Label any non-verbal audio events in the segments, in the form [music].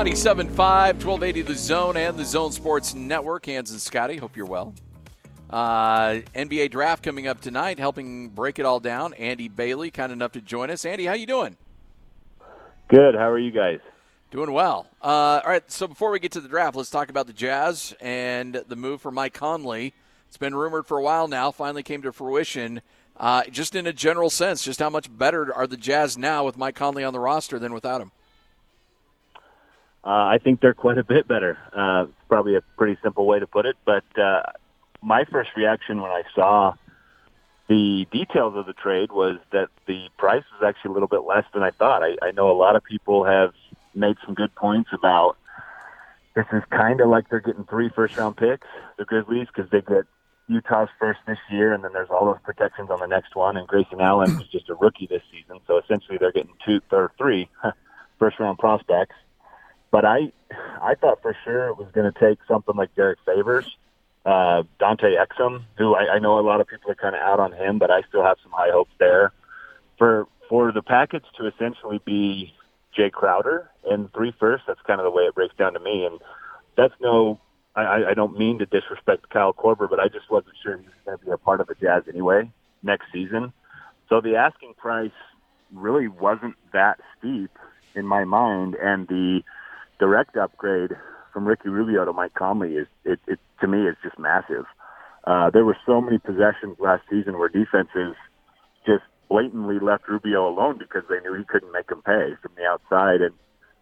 97.5, 1280 The Zone and the Zone Sports Network. Hans and Scotty, hope you're well. Uh, NBA draft coming up tonight, helping break it all down. Andy Bailey, kind enough to join us. Andy, how you doing? Good. How are you guys? Doing well. Uh, all right. So before we get to the draft, let's talk about the Jazz and the move for Mike Conley. It's been rumored for a while now. Finally came to fruition. Uh, just in a general sense, just how much better are the Jazz now with Mike Conley on the roster than without him? Uh, I think they're quite a bit better. Uh, probably a pretty simple way to put it, but uh, my first reaction when I saw the details of the trade was that the price was actually a little bit less than I thought. I, I know a lot of people have made some good points about this is kind of like they're getting three first round picks, the Grizzlies, because they get Utah's first this year, and then there's all those protections on the next one. And Grayson Allen was just a rookie this season, so essentially they're getting two, or three [laughs] first round prospects. But I, I thought for sure it was going to take something like Derrick Favors uh, Dante Exum, who I, I know a lot of people are kind of out on him, but I still have some high hopes there. For for the package to essentially be Jae Crowder and three first, that's kind of the way it breaks down to me. And that's no, I, I don't mean to disrespect Kyle Korver, but I just wasn't sure he was going to be a part of the Jazz anyway next season. So the asking price really wasn't that steep in my mind, and the direct upgrade from Ricky Rubio to Mike Conley is it, it to me is just massive. Uh, there were so many possessions last season where defenses just blatantly left Rubio alone because they knew he couldn't make them pay from the outside. And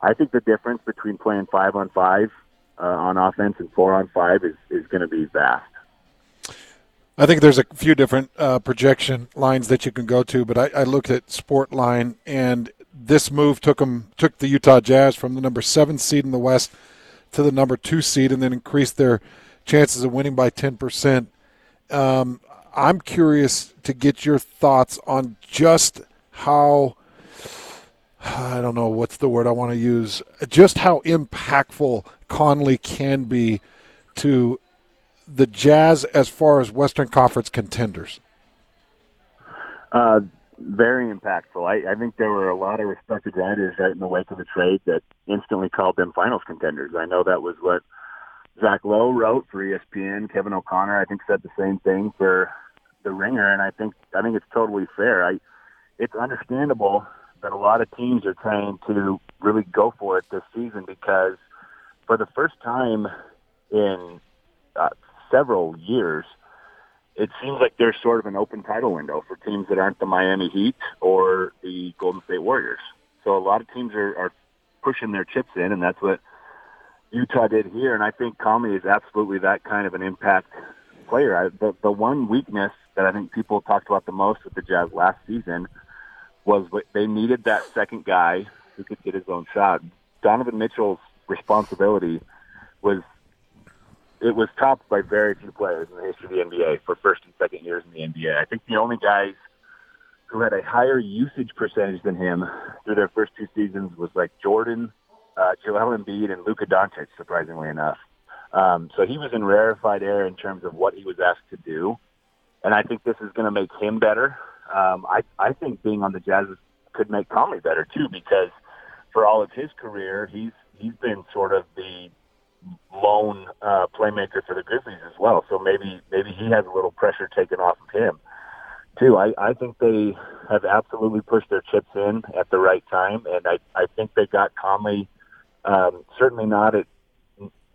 I think the difference between playing five on five uh, on offense and four on five is, is going to be vast. I think there's a few different uh, projection lines that you can go to, but I, I looked at SportsLine, and this move took them took the Utah Jazz from the number seven seed in the West to the number two seed, and then increased their chances of winning by 10%. Um, I'm curious to get your thoughts on just how I don't know what's the word I want to use, just how impactful Conley can be to the Jazz as far as Western Conference contenders. Uh, very impactful. I, I think there were a lot of respected writers right in the wake of the trade that instantly called them finals contenders. I know that was what Zach Lowe wrote for ESPN. Kevin O'Connor, I think, said the same thing for the Ringer, and I think I think it's totally fair. I it's understandable that a lot of teams are trying to really go for it this season because for the first time in uh, several years, it seems like there's sort of an open title window for teams that aren't the Miami Heat or the Golden State Warriors. So a lot of teams are, are pushing their chips in, and that's what Utah did here. And I think Conley is absolutely that kind of an impact player. I, the, the one weakness that I think people talked about the most with the Jazz last season was they needed that second guy who could get his own shot. Donovan Mitchell's responsibility was it was topped by very few players in the history of the NBA for first and second years in the NBA. I think the only guys who had a higher usage percentage than him through their first two seasons was like Jordan, uh, Joel Embiid, and Luka Doncic, surprisingly enough. Um, so he was in rarefied air in terms of what he was asked to do, and I think this is going to make him better. Um, I I think being on the Jazz could make Conley better too because for all of his career, he's he's been sort of the lone uh, playmaker for the Grizzlies as well. So maybe maybe he has a little pressure taken off of him too. I, I think they have absolutely pushed their chips in at the right time, and I I think they got Conley um, certainly not at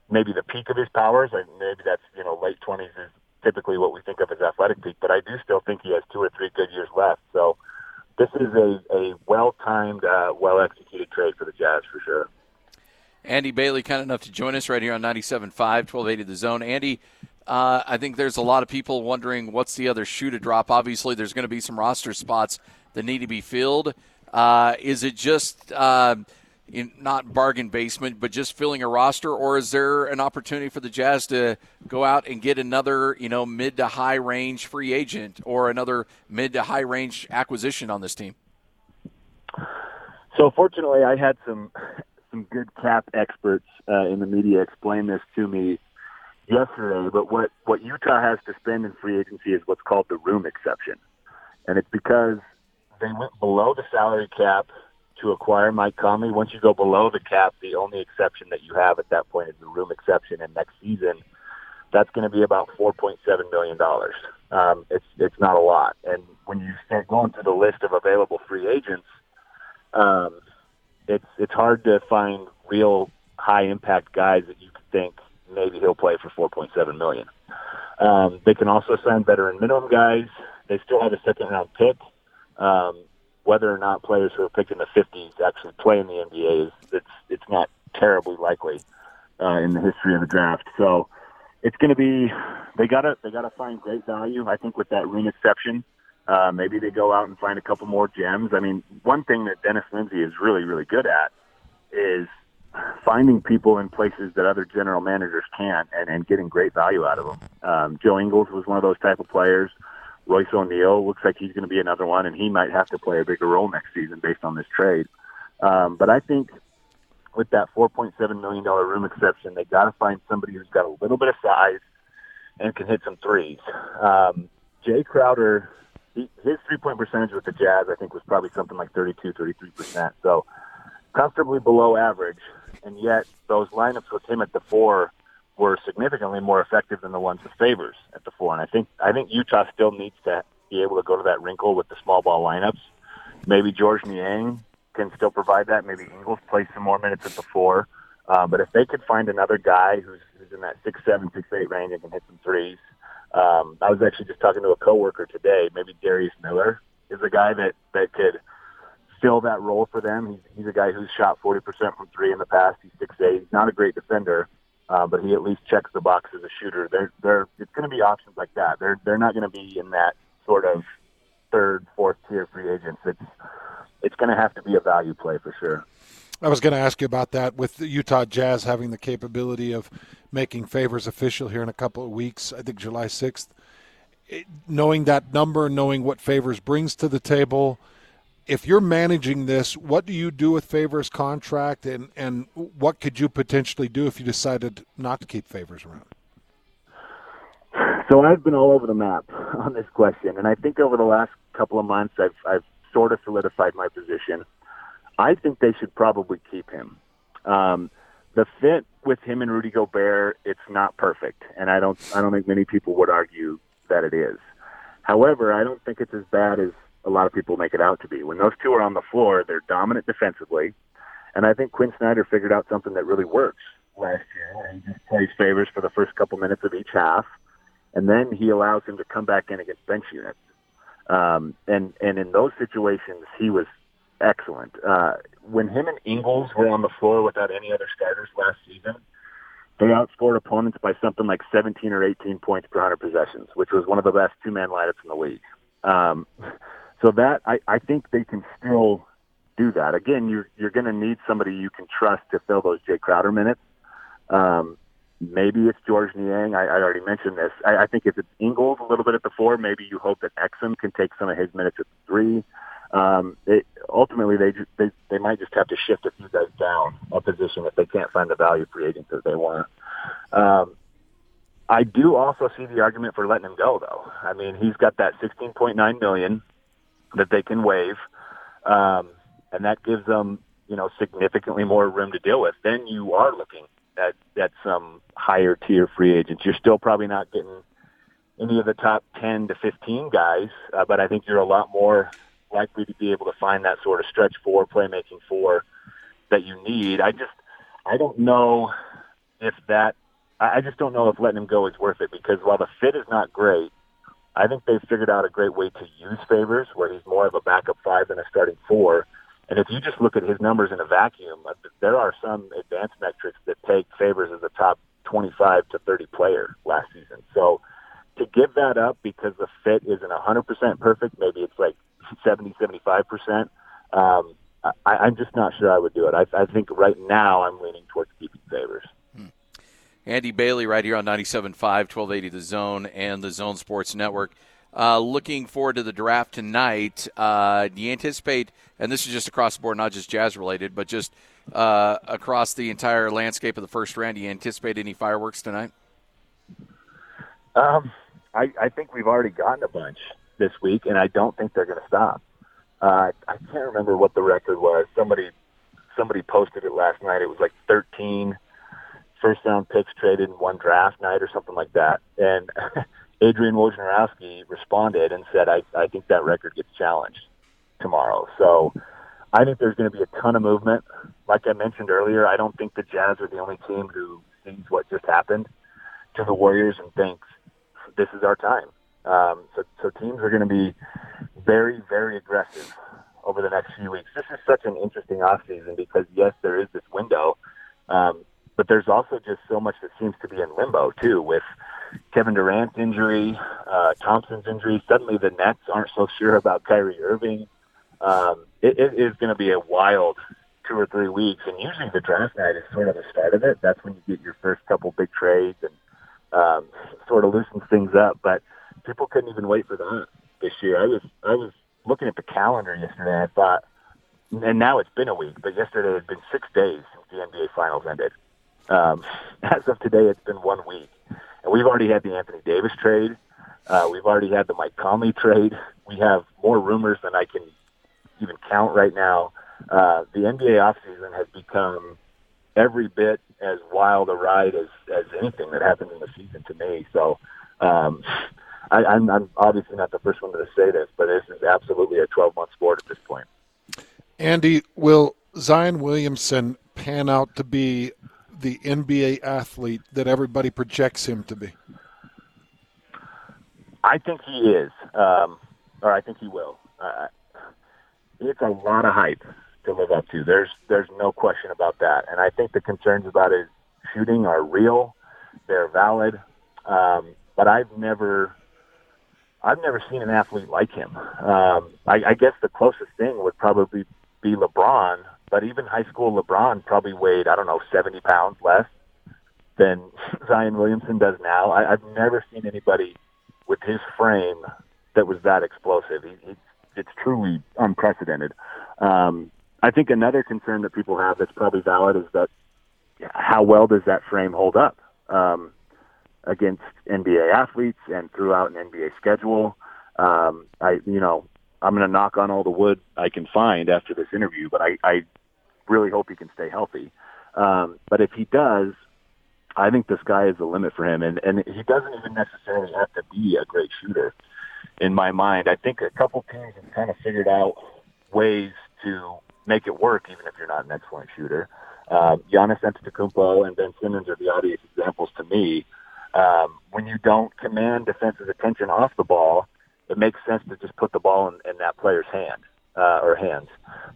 maybe the peak of his powers. I, maybe that's you know late twenties is typically what we think of as athletic peak, but I do still think he has two or three good years left. So this is a, a well timed, uh, well executed trade for the Jazz for sure. Andy Bailey, kind enough to join us right here on 97.5, 1280 The Zone. Andy, uh, I think there's a lot of people wondering what's the other shoe to drop. Obviously, there's going to be some roster spots that need to be filled. Uh, is it just uh, not bargain basement, but just filling a roster, or is there an opportunity for the Jazz to go out and get another, you know, mid to high range free agent or another mid to high range acquisition on this team? So, fortunately, I had some some good cap experts uh, in the media explain this to me yesterday. But what what Utah has to spend in free agency is what's called the room exception, and it's because they went below the salary cap to acquire Mike Conley. Once you go below the cap, the only exception that you have at that point is the room exception. And next season, that's going to be about $4.7 million. Um, it's, it's not a lot. And when you start going through the list of available free agents, um, it's, it's hard to find real high impact guys that you could think maybe he'll play for 4.7 million. Um, they can also sign veteran minimum guys. They still have a second round pick. Um, whether or not players who are picked in the 50s actually play in the NBA is it's it's not terribly likely uh, in the history of the draft. So it's going to be they gotta they gotta find great value. I think with that room exception, uh, maybe they go out and find a couple more gems. I mean, one thing that Dennis Lindsey is really really good at is finding people in places that other general managers can't and, and getting great value out of them. Um, Joe Ingles was one of those type of players. Royce O'Neale looks like he's going to be another one, and he might have to play a bigger role next season based on this trade. Um, but I think with that $4.7 million room exception, they got to find somebody who's got a little bit of size and can hit some threes. Um, Jae Crowder, his three-point percentage with the Jazz, I think, was probably something like 32, 33%. So comfortably below average, and yet those lineups with him at the four were significantly more effective than the ones with Favors at the four. And I think I think Utah still needs to be able to go to that wrinkle with the small ball lineups. Maybe Georges Niang can still provide that. Maybe Ingles plays some more minutes at the four. Uh, but if they could find another guy who's, who's in that six seven six eight range and can hit some threes, um, I was actually just talking to a coworker today. Maybe Darius Miller is a guy that that could fill that role for them. He's, he's a guy who's shot 40% from three in the past. He's six eight. He's not a great defender, uh, but he at least checks the box as a shooter. They're, they're, it's going to be options like that. They're, they're not going to be in that sort of third, fourth tier free agents. It's, it's going to have to be a value play for sure. I was going to ask you about that with the Utah Jazz having the capability of making Favors official here in a couple of weeks. I think July 6th. It, knowing that number, knowing what Favors brings to the table, if you're managing this, what do you do with Favors' contract, and and what could you potentially do if you decided not to keep Favors around? So I've been all over the map on this question, and I think over the last couple of months, I've I've sort of solidified my position. I think they should probably keep him. Um, the fit with him and Rudy Gobert, it's not perfect, and I don't I don't think many people would argue that it is. However, I don't think it's as bad as a lot of people make it out to be. When those two are on the floor, they're dominant defensively, and I think Quin Snyder figured out something that really works last year. He just plays Favors for the first couple minutes of each half, and then he allows him to come back in against bench units. Um, and and in those situations, he was excellent. Uh, when him and Ingles were on the floor without any other starters last season, they outscored opponents by something like 17 or 18 points per 100 possessions, which was one of the best two-man lineups in the league. Um, so that I, I think they can still do that. Again, you're you're going to need somebody you can trust to fill those Jae Crowder minutes. Um, maybe it's Georges Niang. I, I already mentioned this. I, I think if it's Ingles a little bit at the four, maybe you hope that Exum can take some of his minutes at the three. Um, it, ultimately, they, they they might just have to shift a few guys down a position if they can't find the value free agents that they want. Um, I do also see the argument for letting him go, though. I mean, he's got that 16.9 million that they can waive, um, and that gives them you know significantly more room to deal with. Then you are looking at at some higher tier free agents. You're still probably not getting any of the top 10 to 15 guys, uh, but I think you're a lot more likely to be able to find that sort of stretch four, playmaking four that you need. I just, I don't know if that, I just don't know if letting him go is worth it because while the fit is not great, I think they've figured out a great way to use Favors where he's more of a backup five than a starting four. And if you just look at his numbers in a vacuum, uh, there are some advanced metrics that take Favors as a top 25 to 30 player last season. So to give that up because the fit isn't 100% perfect, maybe it's like 70, 75%, um, I, I'm just not sure I would do it. I, I think right now I'm leaning towards keeping Favors. Andy Bailey, right here on 97.5, 1280 The Zone and the Zone Sports Network. Uh, looking forward to the draft tonight. Uh, do you anticipate, and this is just across the board, not just jazz related, but just uh, across the entire landscape of the first round, do you anticipate any fireworks tonight? Um, I, I think we've already gotten a bunch this week, and I don't think they're going to stop. Uh, I can't remember what the record was. Somebody somebody posted it last night. It was like 13 first round picks traded in one draft night or something like that. And [laughs] Adrian Wojnarowski responded and said, I, I think that record gets challenged tomorrow. So I think there's going to be a ton of movement. Like I mentioned earlier, I don't think the Jazz are the only team who sees what just happened to the Warriors and thinks this is our time. Um, so, so teams are going to be very, very aggressive over the next few weeks. This is such an interesting offseason because, yes, there is this window, um, but there's also just so much that seems to be in limbo, too, with Kevin Durant's injury, uh, Thompson's injury. Suddenly the Nets aren't so sure about Kyrie Irving. Um, it, it is going to be a wild two or three weeks, and usually the draft night is sort of the start of it. That's when you get your first couple big trades and um, sort of loosens things up. But people couldn't even wait for that this year. I was I was looking at the calendar yesterday. and I thought, and now it's been a week, but yesterday it had been six days since the NBA Finals ended. Um, [laughs] as of today, it's been one week, and we've already had the Anthony Davis trade. Uh, we've already had the Mike Conley trade. We have more rumors than I can even count right now. Uh, the NBA offseason has become every bit as wild a ride as, as anything that happens in the season to me. So um, I, I'm, I'm obviously not the first one to say this, but this is absolutely a 12 month sport at this point. Andy, will Zion Williamson pan out to be the NBA athlete that everybody projects him to be? I think he is, um, or I think he will. Uh, it's a lot of hype to live up to. There's there's no question about that, and I think the concerns about his shooting are real. They're valid, um, but I've never I've never seen an athlete like him. Um, I, I guess the closest thing would probably be LeBron, but even high school LeBron probably weighed, I don't know, 70 pounds less than [laughs] Zion Williamson does now. I, I've never seen anybody with his frame that was that explosive. He, he, it's truly unprecedented. Um, I think another concern that people have that's probably valid is that how well does that frame hold up? Um, against NBA athletes and throughout an NBA schedule. Um, I, you know, I'm going to knock on all the wood I can find after this interview, but I, I really hope he can stay healthy. Um, but if he does, I think the sky is the limit for him, and and he doesn't even necessarily have to be a great shooter. In my mind, I think a couple teams have kind of figured out ways to make it work, even if you're not an excellent shooter. Um, Giannis Antetokounmpo and Ben Simmons are the obvious examples to me um, when you don't command defense's attention off the ball, it makes sense to just put the ball in, in that player's hand uh, or hands.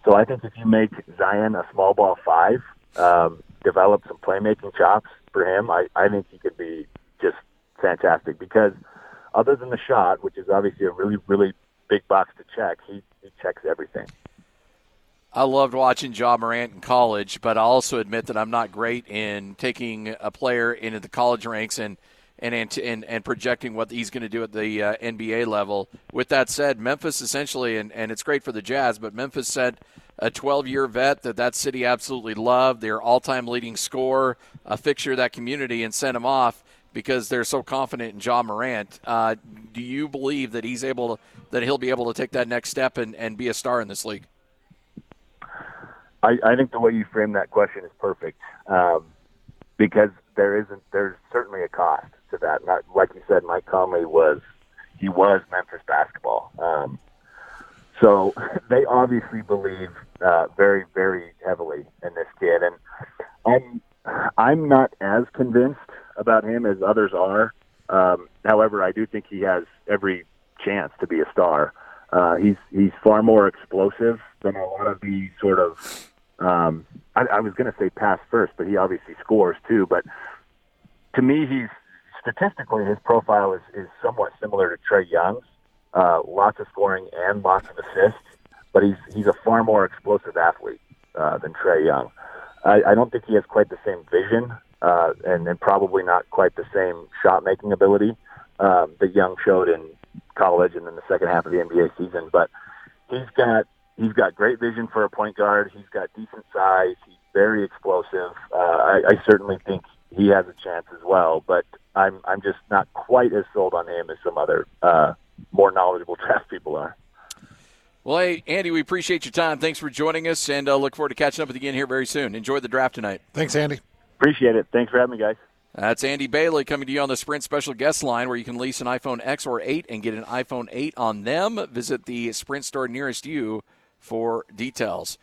So I think if you make Zion a small ball five, um, develop some playmaking chops for him, I, I think he could be just fantastic because other than the shot, which is obviously a really, really big box to check, he, he checks everything. I loved watching Ja Morant in college, but I also admit that I'm not great in taking a player into the college ranks and and and, and projecting what he's going to do at the uh, NBA level. With that said, Memphis essentially, and, and it's great for the Jazz, but Memphis sent a 12 year vet that that city absolutely loved, their all time leading scorer, a fixture of that community, and sent him off because they're so confident in Ja Morant. Uh, do you believe that he's able to, that he'll be able to take that next step and, and be a star in this league? I, I think the way you frame that question is perfect um, because there isn't. There's certainly a cost to that. Not like you said, Mike Conley was he was Memphis basketball. Um, so [laughs] they obviously believe uh, very, very heavily in this kid, and I'm I'm not as convinced about him as others are. Um, however, I do think he has every chance to be a star. Uh, he's he's far more explosive than a lot of the sort of um, I, I was going to say pass first, but he obviously scores too. But to me, he's statistically his profile is, is somewhat similar to Trae Young's. Uh, lots of scoring and lots of assists, but he's he's a far more explosive athlete uh, than Trae Young. I, I don't think he has quite the same vision, uh, and, and probably not quite the same shot making ability um, that Young showed in college and in the second half of the NBA season. But he's got he's got great vision for a point guard. He's got decent size. He's very explosive. Uh, I, I certainly think he has a chance as well, but I'm I'm just not quite as sold on him as some other uh, more knowledgeable [laughs] draft people are. Well, hey, Andy, we appreciate your time. Thanks for joining us, and uh, look forward to catching up with you again here very soon. Enjoy the draft tonight. Thanks, Andy. Appreciate it. Thanks for having me, guys. That's Andy Bailey coming to you on the Sprint special guest line where you can lease an iPhone X or 8 and get an iPhone 8 on them. Visit the Sprint store nearest you for details.